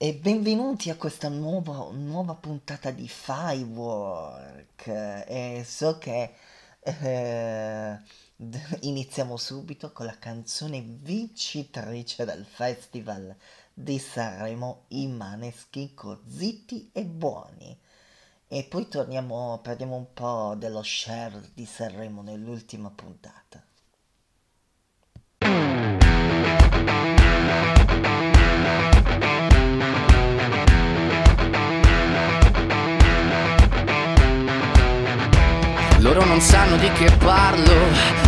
e benvenuti a questa nuova, nuova puntata di Firework. E so che eh, iniziamo subito con la canzone vincitrice del Festival di Sanremo, I Maneschi Zitti e Buoni. E poi torniamo, parliamo un po' dello share di Sanremo nell'ultima puntata. Loro non sanno di che parlo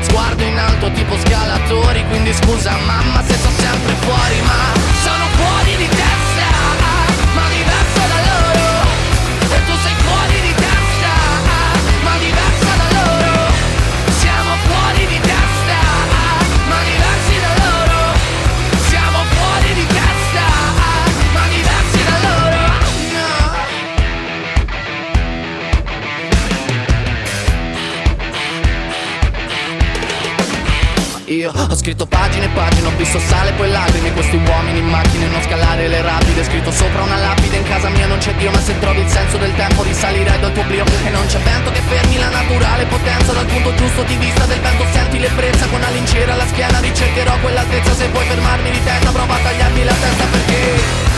Sguardo in alto tipo scalatori Quindi scusa mamma se sto sempre fuori Ma sono fuori di testa Io. Ho scritto pagine e pagine, ho visto sale poi lacrime. Questi uomini in macchine, non scalare le rapide. Scritto sopra una lapide, in casa mia non c'è Dio Ma se trovi il senso del tempo risalirai dal tuo oblio E non c'è vento che fermi la naturale potenza. Dal punto giusto di vista del vento senti l'ebbrezza. Con la lincera alla schiena ricercherò quell'altezza. Se vuoi fermarmi di testa prova a tagliarmi la testa perché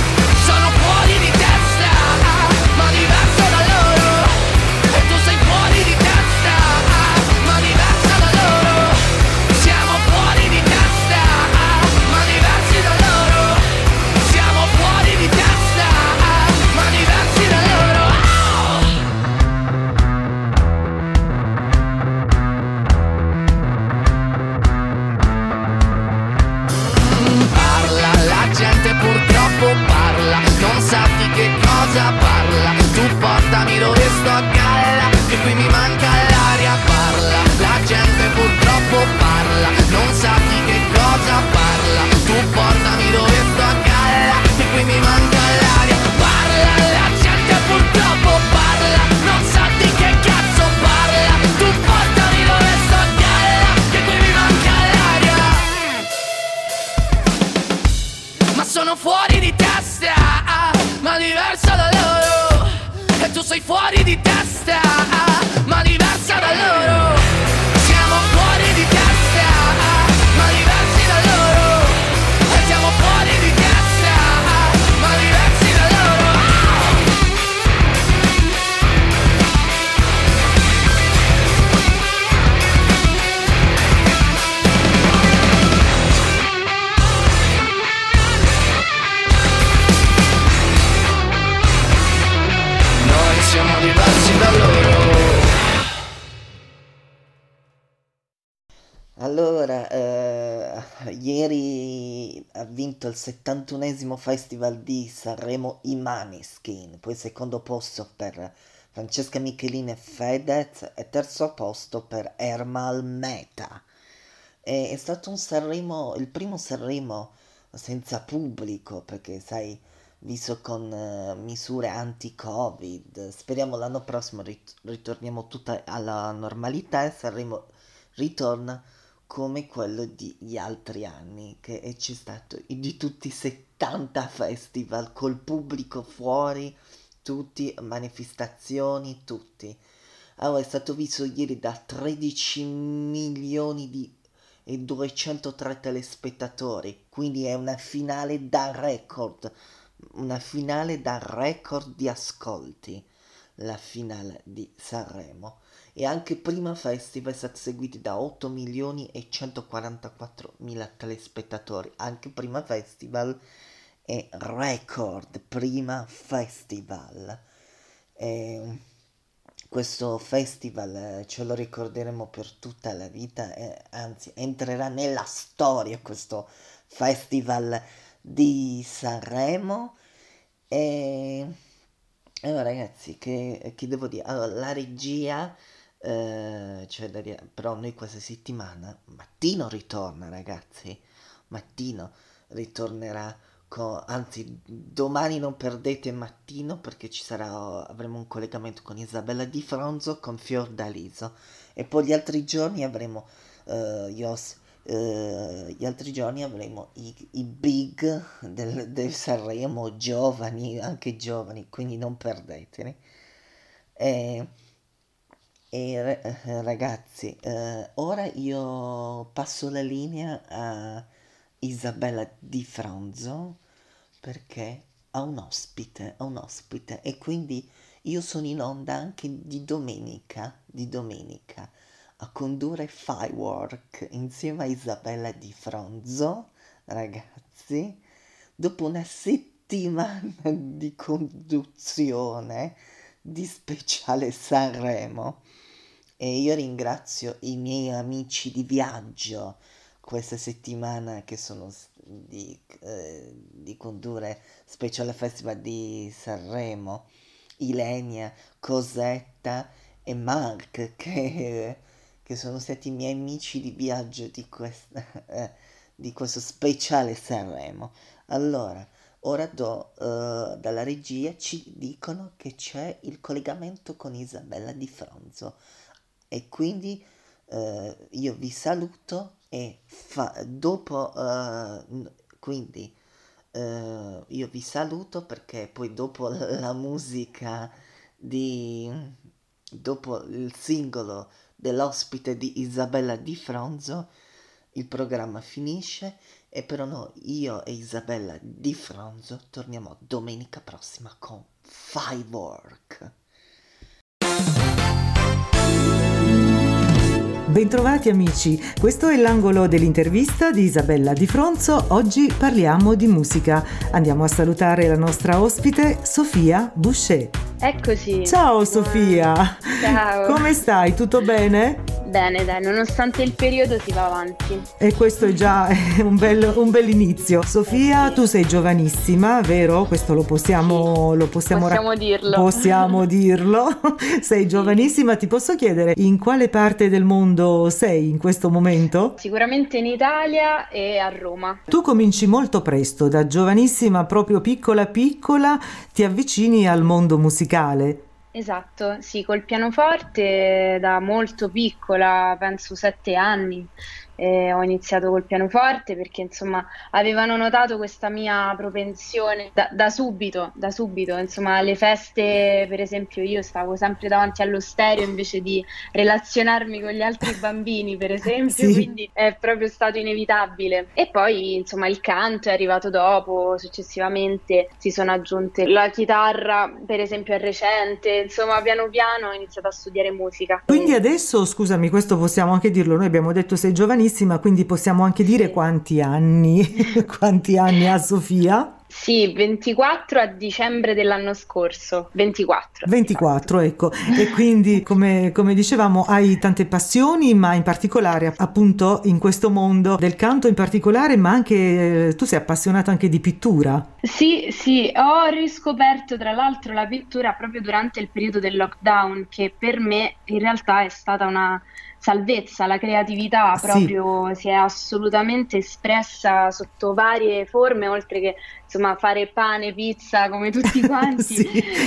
vinto il 71esimo Festival di Sanremo i Maneskin, poi secondo posto per Francesca Michelin e Fedez e terzo posto per Ermal Meta. E- è stato un Sanremo, il primo Sanremo senza pubblico, perché sai, visto con eh, misure anti-Covid, speriamo l'anno prossimo rit- ritorniamo tutta alla normalità e Sanremo ritorna come quello degli altri anni, che c'è stato di tutti i 70 festival col pubblico fuori, tutti, manifestazioni, tutti. Allora, è stato visto ieri da 13 milioni di e 203 telespettatori, quindi è una finale da record, una finale da record di ascolti, la finale di Sanremo. E anche prima festival è stato seguito da 8 milioni e 144 mila telespettatori, anche prima festival è record, prima festival. E questo festival eh, ce lo ricorderemo per tutta la vita, eh, anzi entrerà nella storia questo festival di Sanremo E allora ragazzi, che, che devo dire? Allora, la regia, eh, cioè, però noi questa settimana, Mattino ritorna ragazzi, Mattino ritornerà con, anzi domani non perdete mattino perché ci sarà, avremo un collegamento con Isabella Di Fronzo, con Fiordaliso e poi gli altri giorni avremo, uh, Yos, uh, gli altri giorni avremo i, i big del, del, Sanremo, giovani, anche giovani, quindi non perdeteli. E, e ragazzi, uh, ora io passo la linea a Isabella Di Franzo perché ha un ospite, ha un ospite. E quindi io sono in onda anche di domenica, di domenica a condurre Firework insieme a Isabella Di Fronzo, ragazzi, dopo una settimana di conduzione di speciale Sanremo e io ringrazio i miei amici di viaggio questa settimana che sono di, eh, di condurre Special Festival di Sanremo, Ilenia, Cosetta e Mark che, che sono stati i miei amici di viaggio di, questa, eh, di questo speciale Sanremo. Allora, ora do, uh, dalla regia ci dicono che c'è il collegamento con Isabella Di Fronzo. E quindi uh, io vi saluto e fa, dopo uh, quindi uh, io vi saluto perché poi dopo la musica di dopo il singolo dell'ospite di Isabella Di Fronzo il programma finisce e però no, io e Isabella Di Fronzo torniamo domenica prossima con Firework. Bentrovati amici, questo è l'angolo dell'intervista di Isabella Di Fronzo. Oggi parliamo di musica. Andiamo a salutare la nostra ospite Sofia Boucher. Eccoci. Ciao Sofia. Ciao. Come stai? Tutto bene? Bene, dai, nonostante il periodo si va avanti. E questo è già un bel, un bel inizio. Sofia, tu sei giovanissima, vero? Questo lo possiamo, sì. lo possiamo, possiamo ra- dirlo. Possiamo dirlo. sei giovanissima, ti posso chiedere in quale parte del mondo sei in questo momento? Sicuramente in Italia e a Roma. Tu cominci molto presto, da giovanissima, proprio piccola piccola, ti avvicini al mondo musicale. Esatto, sì, col pianoforte da molto piccola, penso sette anni, eh, ho iniziato col pianoforte perché insomma avevano notato questa mia propensione da, da, subito, da subito, insomma alle feste per esempio io stavo sempre davanti allo stereo invece di relazionarmi con gli altri bambini per esempio, sì. quindi è proprio stato inevitabile. E poi insomma il canto è arrivato dopo, successivamente si sono aggiunte la chitarra per esempio è recente, insomma piano piano ho iniziato a studiare musica. Quindi adesso scusami questo possiamo anche dirlo, noi abbiamo detto sei giovanissima quindi possiamo anche dire quanti anni, quanti anni ha Sofia? Sì, 24 a dicembre dell'anno scorso. 24. 24, ecco. E quindi, come, come, dicevamo, hai tante passioni, ma in particolare, appunto, in questo mondo del canto in particolare, ma anche tu sei appassionata anche di pittura. Sì, sì, ho riscoperto tra l'altro la pittura proprio durante il periodo del lockdown, che per me in realtà è stata una salvezza, la creatività proprio sì. si è assolutamente espressa sotto varie forme, oltre che insomma fare pane, pizza come tutti quanti. sì.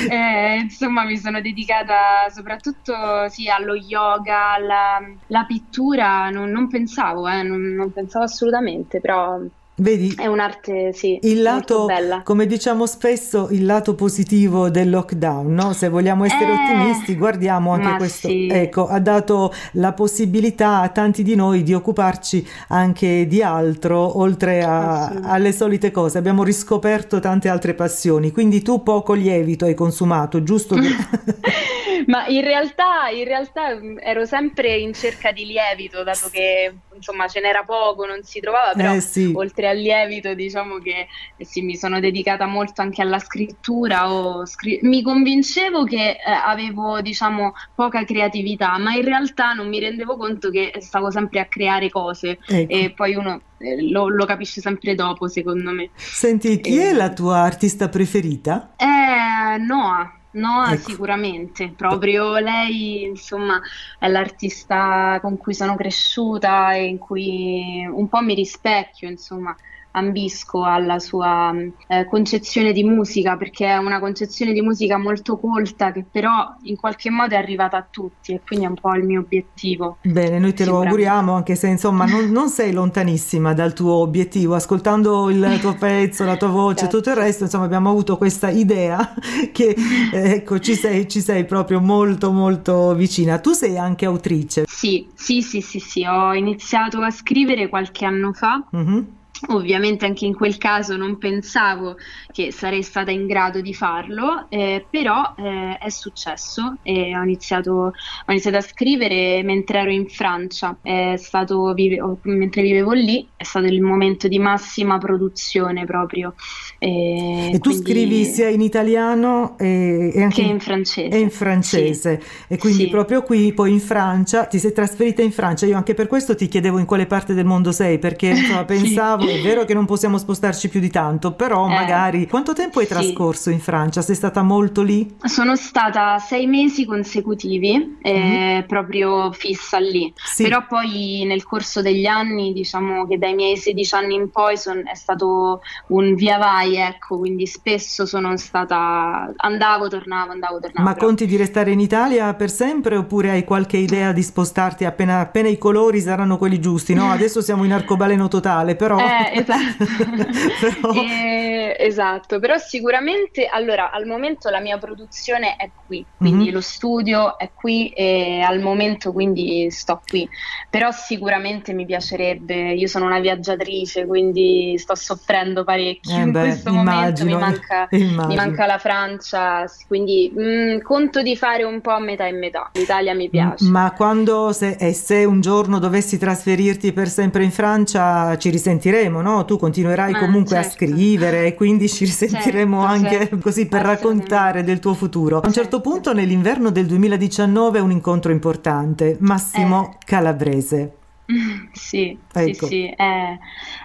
eh, insomma mi sono dedicata soprattutto sì, allo yoga, alla, alla pittura, non, non pensavo, eh, non, non pensavo assolutamente, però Vedi, è un'arte, sì, il lato, come diciamo spesso, il lato positivo del lockdown, no? Se vogliamo essere eh, ottimisti, guardiamo anche questo. Sì. Ecco, ha dato la possibilità a tanti di noi di occuparci anche di altro, oltre a, alle solite cose. Abbiamo riscoperto tante altre passioni, quindi tu poco lievito hai consumato, giusto? Ma in realtà, in realtà mm, ero sempre in cerca di lievito, dato che insomma ce n'era poco, non si trovava, però Eh sì. oltre al lievito diciamo che eh sì, mi sono dedicata molto anche alla scrittura. scri- mi convincevo che eh, avevo diciamo poca creatività, ma in realtà non mi rendevo conto che stavo sempre a creare cose Ecco. e poi uno eh, lo, lo capisce sempre dopo, secondo me. Senti, chi è Eh. la tua artista preferita? Eh, Noah. Noah Ecco. sicuramente, proprio lei insomma è l'artista con cui sono cresciuta e in cui un po' mi rispecchio, insomma, ambisco alla sua eh, concezione di musica perché è una concezione di musica molto colta che però in qualche modo è arrivata a tutti e quindi è un po' il mio obiettivo. Bene, noi te lo auguriamo, anche se insomma non, non sei lontanissima dal tuo obiettivo. Ascoltando il tuo pezzo, la tua voce, Grazie. tutto il resto, insomma, abbiamo avuto questa idea che eh, ecco, ci sei, ci sei proprio molto, molto vicina. Tu sei anche autrice. Sì, sì, sì, sì, sì, ho iniziato a scrivere qualche anno fa. Mhm. Ovviamente anche in quel caso non pensavo che sarei stata in grado di farlo, eh, però eh, è successo e ho iniziato, ho iniziato a scrivere mentre ero in Francia, è stato, vive- mentre vivevo lì, è stato il momento di massima produzione proprio. E, E tu quindi- scrivi sia in italiano e, e anche che in francese. e in francese. E quindi Sì. proprio qui, poi in Francia, ti sei trasferita in Francia. Io anche per questo ti chiedevo in quale parte del mondo sei, perché insomma, Sì. pensavo, è vero che non possiamo spostarci più di tanto, però Eh, magari quanto tempo hai sì. trascorso in Francia? Sei stata molto lì? Sono stata sei mesi consecutivi, eh, proprio fissa lì. Mhm. Sì. Però poi nel corso degli anni, diciamo che dai miei 16 anni in poi son- è stato un via vai, ecco, quindi spesso sono stata, andavo, tornavo, andavo, tornavo. Ma però- conti di restare in Italia per sempre oppure hai qualche idea di spostarti appena, appena i colori saranno quelli giusti? No, adesso siamo in arcobaleno totale, però... Eh, esatto. Però- Eh, esatto, però sicuramente allora al momento la mia produzione è qui, quindi Mhm. lo studio è qui e al momento quindi sto qui, però sicuramente mi piacerebbe, io sono una viaggiatrice, quindi sto soffrendo parecchio Eh in beh, questo momento, mi immagino, manca, mi immagino. manca la Francia, quindi mm, conto di fare un po' a metà e metà, l'Italia mi piace. Ma quando se, e se un giorno dovessi trasferirti per sempre in Francia ci risentiremo, no? Tu continuerai Ah, comunque a certo. scrivere e quindi ci risentiremo Certo, anche certo. così per raccontare del tuo futuro. A un certo Certo. punto nell'inverno del 2019 un incontro importante, Massimo Eh. Calabrese. Sì, Ecco. sì, sì, è,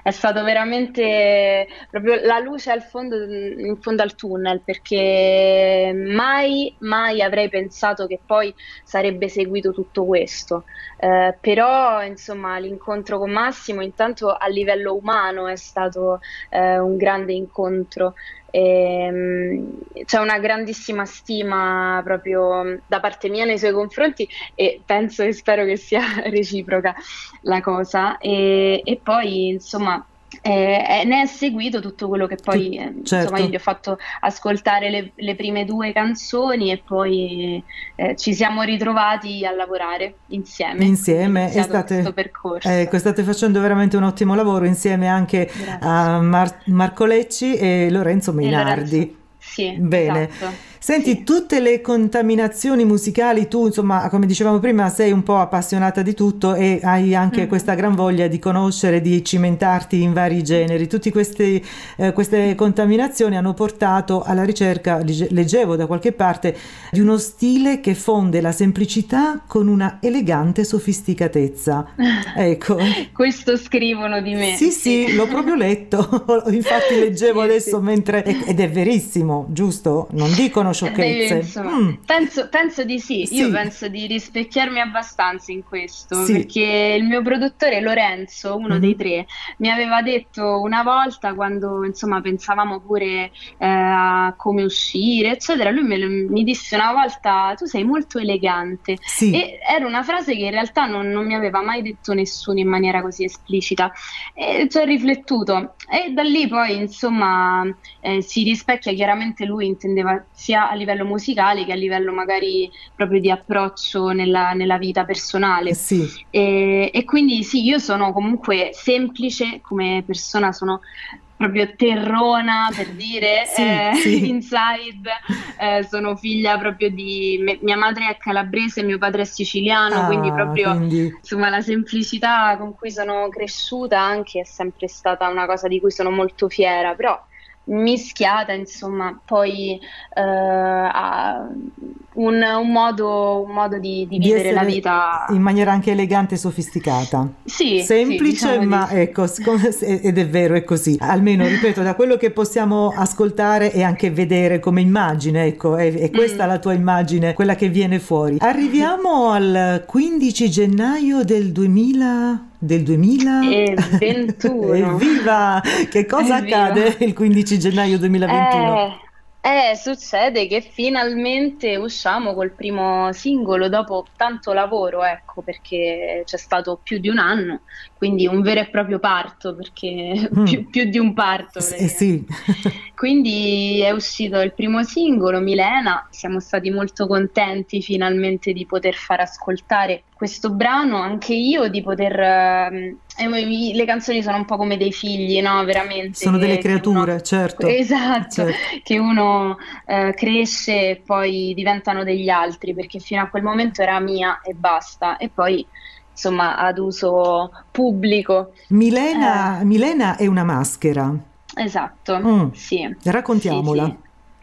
è stato veramente proprio la luce al fondo, in fondo al tunnel, perché mai, mai avrei pensato che poi sarebbe seguito tutto questo. Eh, però, insomma, l'incontro con Massimo, intanto a livello umano, è stato eh, un grande incontro. Ehm, c'è una grandissima stima proprio da parte mia nei suoi confronti e penso e spero che sia reciproca la cosa. E, e poi, insomma, eh, eh, ne è seguito tutto quello che poi, eh, certo. insomma, io gli ho fatto ascoltare le, le prime due canzoni e poi eh, ci siamo ritrovati a lavorare insieme. Insieme, e state- questo percorso. Ecco, state facendo veramente un ottimo lavoro insieme anche Grazie. a Mar- Marco Lecci e Lorenzo E Meinardi. Lorenzo. Sì, Bene. esatto. Senti, Sì. tutte le contaminazioni musicali, tu insomma, come dicevamo prima, sei un po' appassionata di tutto e hai anche Mhm. questa gran voglia di conoscere, di cimentarti in vari generi. Tutte queste, eh, queste contaminazioni hanno portato alla ricerca, legge- leggevo da qualche parte, di uno stile che fonde la semplicità con una elegante sofisticatezza. Ecco. Questo scrivono di me. Sì, sì, l'ho proprio letto, infatti leggevo Sì, adesso sì. mentre... Ed è verissimo, giusto? Non dicono sciocchezze. Beh, Mm. penso, penso di sì. Sì. io penso di rispecchiarmi abbastanza in questo, Sì. perché il mio produttore Lorenzo, uno Mhm. dei tre, mi aveva detto una volta quando insomma pensavamo pure eh, a come uscire, eccetera, lui me mi disse una volta tu sei molto elegante. Sì, E era una frase che in realtà non, non mi aveva mai detto nessuno in maniera così esplicita. E ci ho riflettuto e da lì poi insomma eh, si rispecchia chiaramente lui intendeva sia a livello musicale che a livello magari proprio di approccio nella, nella vita personale. sì, E, e quindi sì, io sono comunque semplice come persona, sono proprio terrona per dire, Sì, eh, sì. inside, eh, sono figlia proprio di, me- mia madre è calabrese, mio padre è siciliano, quindi Ah, proprio quindi insomma la semplicità con cui sono cresciuta anche è sempre stata una cosa di cui sono molto fiera, però mischiata insomma poi eh, a un, un modo, un modo di, di di vivere la vita. in maniera anche elegante e sofisticata. Sì, sì, Semplice, diciamo di ma sì. ecco, ed è vero, è così. Almeno, ripeto, da quello che possiamo ascoltare e anche vedere come immagine, ecco, è, è questa Mm. la tua immagine, quella che viene fuori. Arriviamo al 15 gennaio del 2000, del 2000? E 21. Evviva! Che cosa Evviva. accade il 15 gennaio 2021? Eh, eh, succede che finalmente usciamo col primo singolo dopo tanto lavoro, ecco, perché c'è stato più di un anno, quindi un vero e proprio parto, perché Mm. più, più di un parto. S- sì. Quindi è uscito il primo singolo, Milena, siamo stati molto contenti finalmente di poter far ascoltare questo brano, anche io di poter... ehm, eh, le canzoni sono un po' come dei figli, no? Veramente. Sono delle che- uno- creature, certo. Esatto, Certo. che uno eh, cresce e poi diventano degli altri, perché fino a quel momento era mia e basta, e poi insomma ad uso pubblico. Milena, Eh. Milena è una maschera. Esatto, Mm. sì. Raccontiamola. Sì,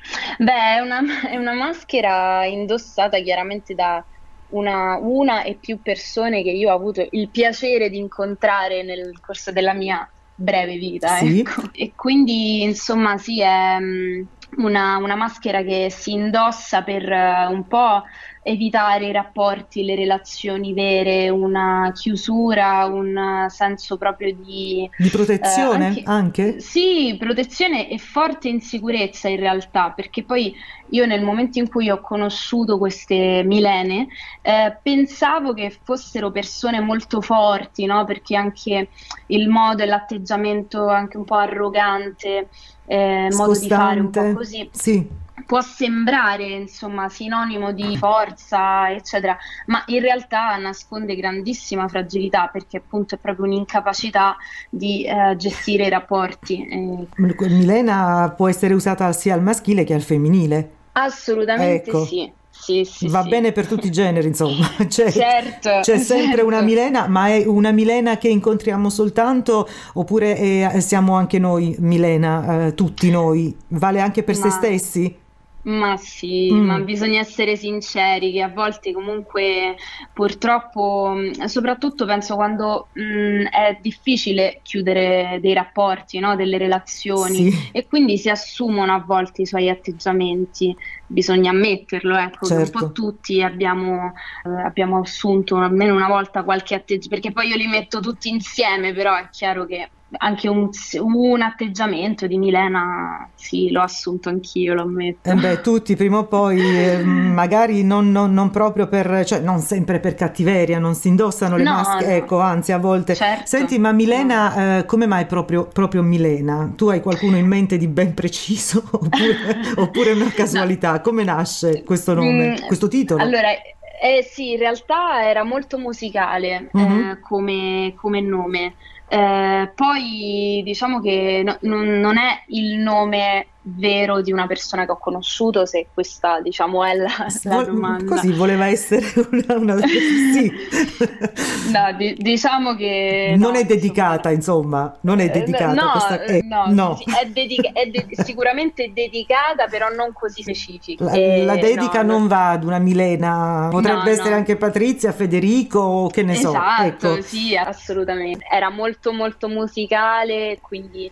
sì. Beh, è una, è una maschera indossata chiaramente da una, una e più persone che io ho avuto il piacere di incontrare nel corso della mia breve vita, Sì. ecco. E quindi, insomma, sì, è mm, una, una maschera che si indossa per eh, un po' evitare i rapporti, le relazioni vere, una chiusura, un senso proprio di Di protezione eh, anche- anche? Sì, protezione e forte insicurezza in realtà, perché poi io nel momento in cui ho conosciuto queste Milene, eh, pensavo che fossero persone molto forti, no? Perché anche il modo e l'atteggiamento anche un po' arrogante, eh, modo di fare un po' così, Sì, può sembrare insomma sinonimo di forza, eccetera, ma in realtà nasconde grandissima fragilità perché appunto è proprio un'incapacità di eh, gestire i rapporti. eh, Milena può essere usata sia al maschile che al femminile. assolutamente Ecco. sì, sì, sì, Va sì. bene per tutti i generi, insomma. C'è, Certo, c'è sempre certo. una Milena, ma è una Milena che incontriamo soltanto oppure è- siamo anche noi Milena, eh, tutti noi? Vale anche per se Ma- stessi? Ma sì, Mm. ma bisogna essere sinceri che a volte comunque purtroppo, mh, soprattutto penso quando mh, è difficile chiudere dei rapporti, no? Delle relazioni Sì. e quindi si assumono a volte i suoi atteggiamenti, bisogna ammetterlo, ecco, che un Certo. po' tutti abbiamo, eh, abbiamo assunto almeno una volta qualche atteggiamento, perché poi io li metto tutti insieme, però è chiaro che anche un, un atteggiamento di Milena, sì, l'ho assunto anch'io, lo ammetto. Eh beh, tutti prima o poi, eh, magari non, non- non proprio per, cioè non sempre per cattiveria, non si indossano le No, maschere, no. ecco, anzi a volte. Certo. Senti, ma Milena, eh, come mai proprio, proprio Milena? Tu hai qualcuno in mente di ben preciso oppure, è una casualità? Come nasce questo nome, Mm, questo titolo? Allora, eh, sì, in realtà era molto musicale Mhm. come, come nome. Eh, poi diciamo che no- non, non è il nome vero di una persona che ho conosciuto, se questa diciamo è la, la domanda. Così voleva essere una... una- sì. No, di- diciamo che non no, è dedicata, insomma, non è Eh, dedicata. no, questa- eh, eh, no, no. sì, è, dedica- è de- sicuramente dedicata, però non così specifica. La, Eh, la dedica no, non va ad una Milena, potrebbe essere anche Patrizia, Federico, che ne so. Esatto, Ecco. sì, assolutamente. Era molto molto musicale, quindi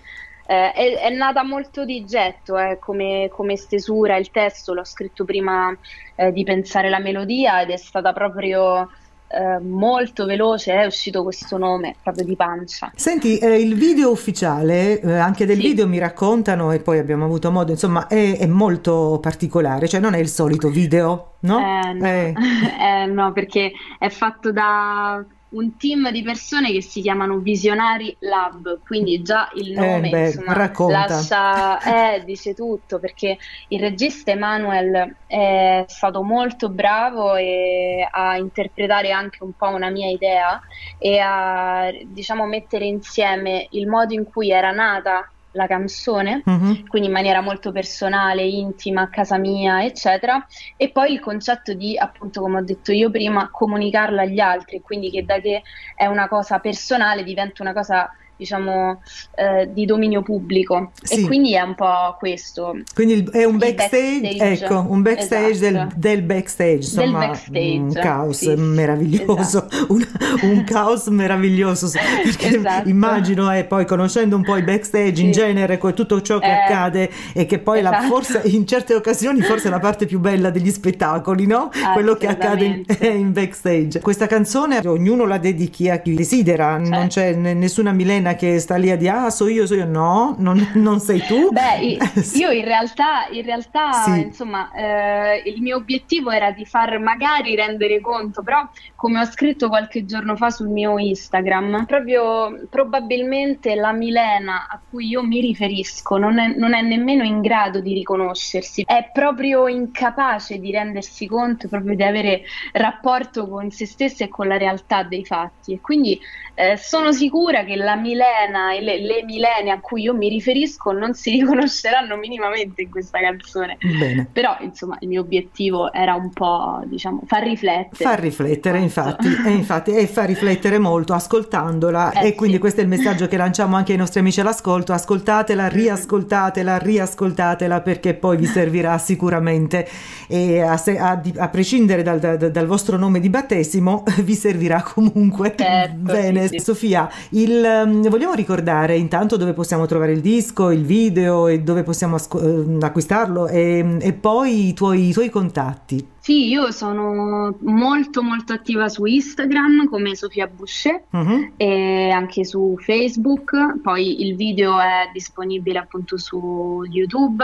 eh, è, è nata molto di getto eh, come, come stesura. Il testo l'ho scritto prima eh, di pensare la melodia ed è stata proprio eh, molto veloce, è uscito questo nome proprio di pancia. Senti, eh, il video ufficiale, eh, anche del Sì. video mi raccontano e poi abbiamo avuto modo, insomma, è, è molto particolare, cioè non è il solito video, no? No. No, perché è fatto da un team di persone che si chiamano Visionari Lab, quindi già il Eh, nome beh, insomma, racconta. lascia, eh, dice tutto, perché il regista Emanuel è stato molto bravo e a interpretare anche un po' una mia idea e a, diciamo, mettere insieme il modo in cui era nata la canzone, uh-huh. quindi in maniera molto personale, intima, a casa mia, eccetera, e poi il concetto di, appunto, come ho detto io prima, comunicarla agli altri, quindi che da che è una cosa personale diventa una cosa diciamo, eh, di dominio pubblico. Sì. E quindi è un po' questo. Quindi è un backstage, backstage. ecco, un backstage esatto. del, del, backstage, insomma, del backstage. un caos sì, meraviglioso, esatto. un, un, caos meraviglioso, perché esatto. immagino, eh, poi conoscendo un po' i backstage sì. in genere, tutto ciò che eh, accade e che poi la, esatto. forse in certe occasioni forse è la parte più bella degli spettacoli, no? Quello che accade in, in, backstage. Questa canzone ognuno la dedichi a chi desidera, certo. non c'è nessuna Milena Martina che sta lì a dire ah so io, so io, no, non, non sei tu. Beh, io in realtà, in realtà sì. insomma, eh, il mio obiettivo era di far magari rendere conto, però come ho scritto qualche giorno fa sul mio Instagram, proprio probabilmente la Milena a cui io mi riferisco non è, non è nemmeno in grado di riconoscersi, è proprio incapace di rendersi conto proprio di avere rapporto con se stessa e con la realtà dei fatti e quindi eh, sono sicura che la Milena e le, le, Milene a cui io mi riferisco non si riconosceranno minimamente in questa canzone. Bene. Però, insomma, il mio obiettivo era un po', diciamo, far riflettere. Far riflettere, infatti, e infatti, e far riflettere molto ascoltandola. Eh, e quindi sì. questo è il messaggio che lanciamo anche ai nostri amici all'ascolto. Ascoltatela, riascoltatela, riascoltatela perché poi vi servirà sicuramente. E a, a, a prescindere dal, dal, dal, vostro nome di battesimo, vi servirà comunque. Certo, Bene, sì, sì. Sofia, il, um, vogliamo ricordare intanto dove possiamo trovare il disco, il video e dove possiamo asco- uh, acquistarlo e, e poi i tuoi, i tuoi contatti. Sì, io sono molto molto attiva su Instagram come Sofia Boucher uh-huh. e anche su Facebook, poi il video è disponibile appunto su YouTube,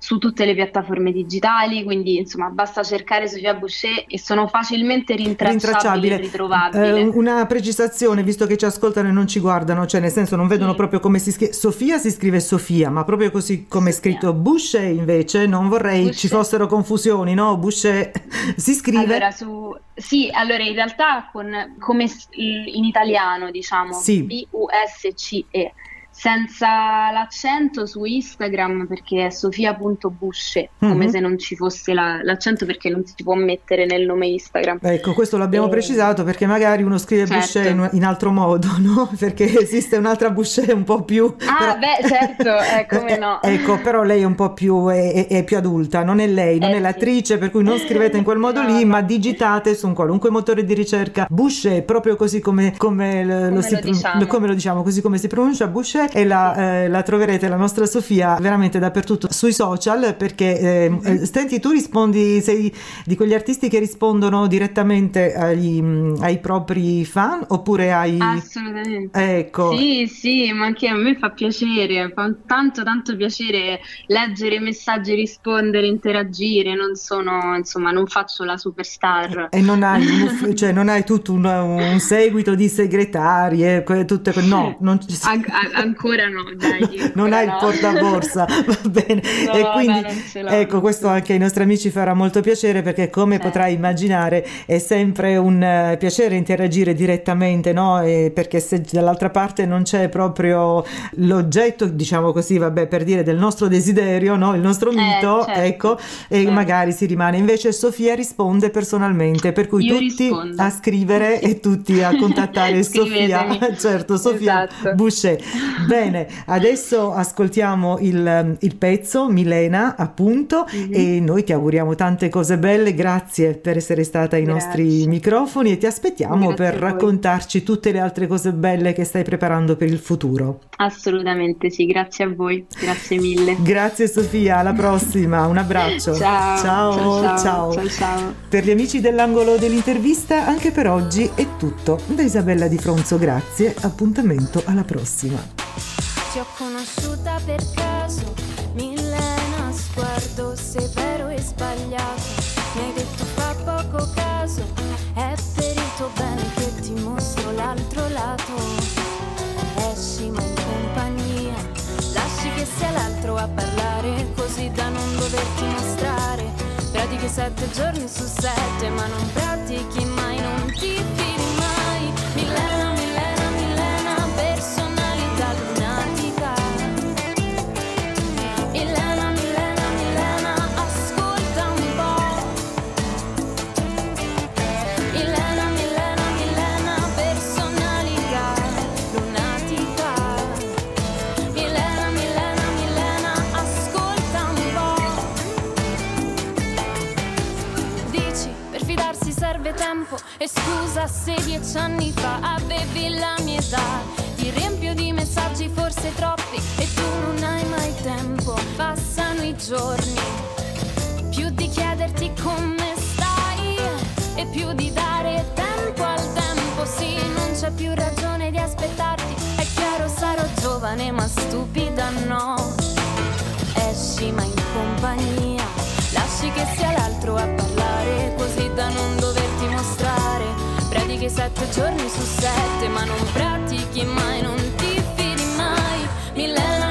su tutte le piattaforme digitali, quindi insomma basta cercare Sofia Boucher e sono facilmente rintracciabili e ritrovabili. Eh, una precisazione, visto che ci ascoltano e non ci guardano, cioè nel senso non vedono sì. proprio come si scrive, Sofia si scrive Sofia, ma proprio così come è scritto Boucher invece non vorrei Boucher. ci fossero confusioni, no? Boucher si scrive? Allora, su, sì, allora in realtà con, come in italiano diciamo sì. B-U-S-C-E senza l'accento su Instagram perché è sofia.busce, come mm-hmm. se non ci fosse la, l'accento perché non si può mettere nel nome Instagram. Ecco, questo l'abbiamo e... precisato perché magari uno scrive certo. Busce in, in, altro modo, no? Perché esiste un'altra Busce un po' più... Ah, però... beh, certo, eh, come no. ecco, però lei è un po' più, è, è più adulta, non è lei, non eh, è l'attrice, per cui non scrivete in quel modo no, lì, no. ma digitate su un qualunque motore di ricerca Busce, proprio così come, come, lo, come, lo, lo, diciamo. come lo diciamo, così come si pronuncia Busce e la, eh, la, troverete, la nostra Sofia, veramente dappertutto sui social perché eh, mm-hmm. Stenti, tu rispondi, sei di quegli artisti che rispondono direttamente agli, ai propri fan oppure ai... Assolutamente. Ecco. Sì, sì, ma anche a me fa piacere, fa tanto tanto piacere leggere i messaggi, rispondere, interagire, non sono, insomma, non faccio la superstar. E non hai, cioè, non hai tutto un, un seguito di segretarie, tutte no, non ci sono. An- ancora no, dai. non hai no. il portaborsa, va bene. No, e quindi, ecco, questo anche ai nostri amici farà molto piacere perché come certo. potrai immaginare è sempre un uh, piacere interagire direttamente, no? E perché se dall'altra parte non c'è proprio l'oggetto, diciamo così, vabbè, per dire del nostro desiderio, no? Il nostro eh, mito, certo. ecco, e certo. magari si rimane. Invece Sofia risponde personalmente, per cui Io tutti rispondo. a scrivere e tutti a contattare Sofia, certo, Sofia esatto. Boucher. Bene, adesso ascoltiamo il, il pezzo Milena, appunto, mm-hmm. e noi ti auguriamo tante cose belle. Grazie per essere stata ai Grazie. nostri microfoni e ti aspettiamo Grazie per raccontarci tutte le altre cose belle che stai preparando per il futuro. Assolutamente sì, grazie a voi, grazie mille. Grazie Sofia, alla prossima, un abbraccio. ciao, ciao, ciao, ciao. ciao, ciao. Per gli amici dell'angolo dell'intervista, anche per oggi è tutto. Da Isabella Di Fronzo, grazie, appuntamento alla prossima. Ti ho conosciuta per caso, Milena, sguardo severo e sbagliato. Mi hai detto fa poco caso, è per il tuo bene che ti mostro l'altro lato. Esci ma in compagnia, lasci che sia l'altro a parlare, così da non doverti mostrare. Pratichi sette giorni su sette, ma non pratichi mai, non ti tempo e scusa se dieci anni fa avevi la mia età. Ti riempio di messaggi forse troppi e tu non hai mai tempo. Passano i giorni, più di chiederti come stai e più di dare tempo al tempo. Sì, non c'è più ragione di aspettarti. È chiaro sarò giovane ma stupida no. Esci ma in compagnia, lasci che sia l'altro a parlare così da non doverti mostrare. Predichi sette giorni su sette ma non pratichi mai, non ti fidi mai. Milena,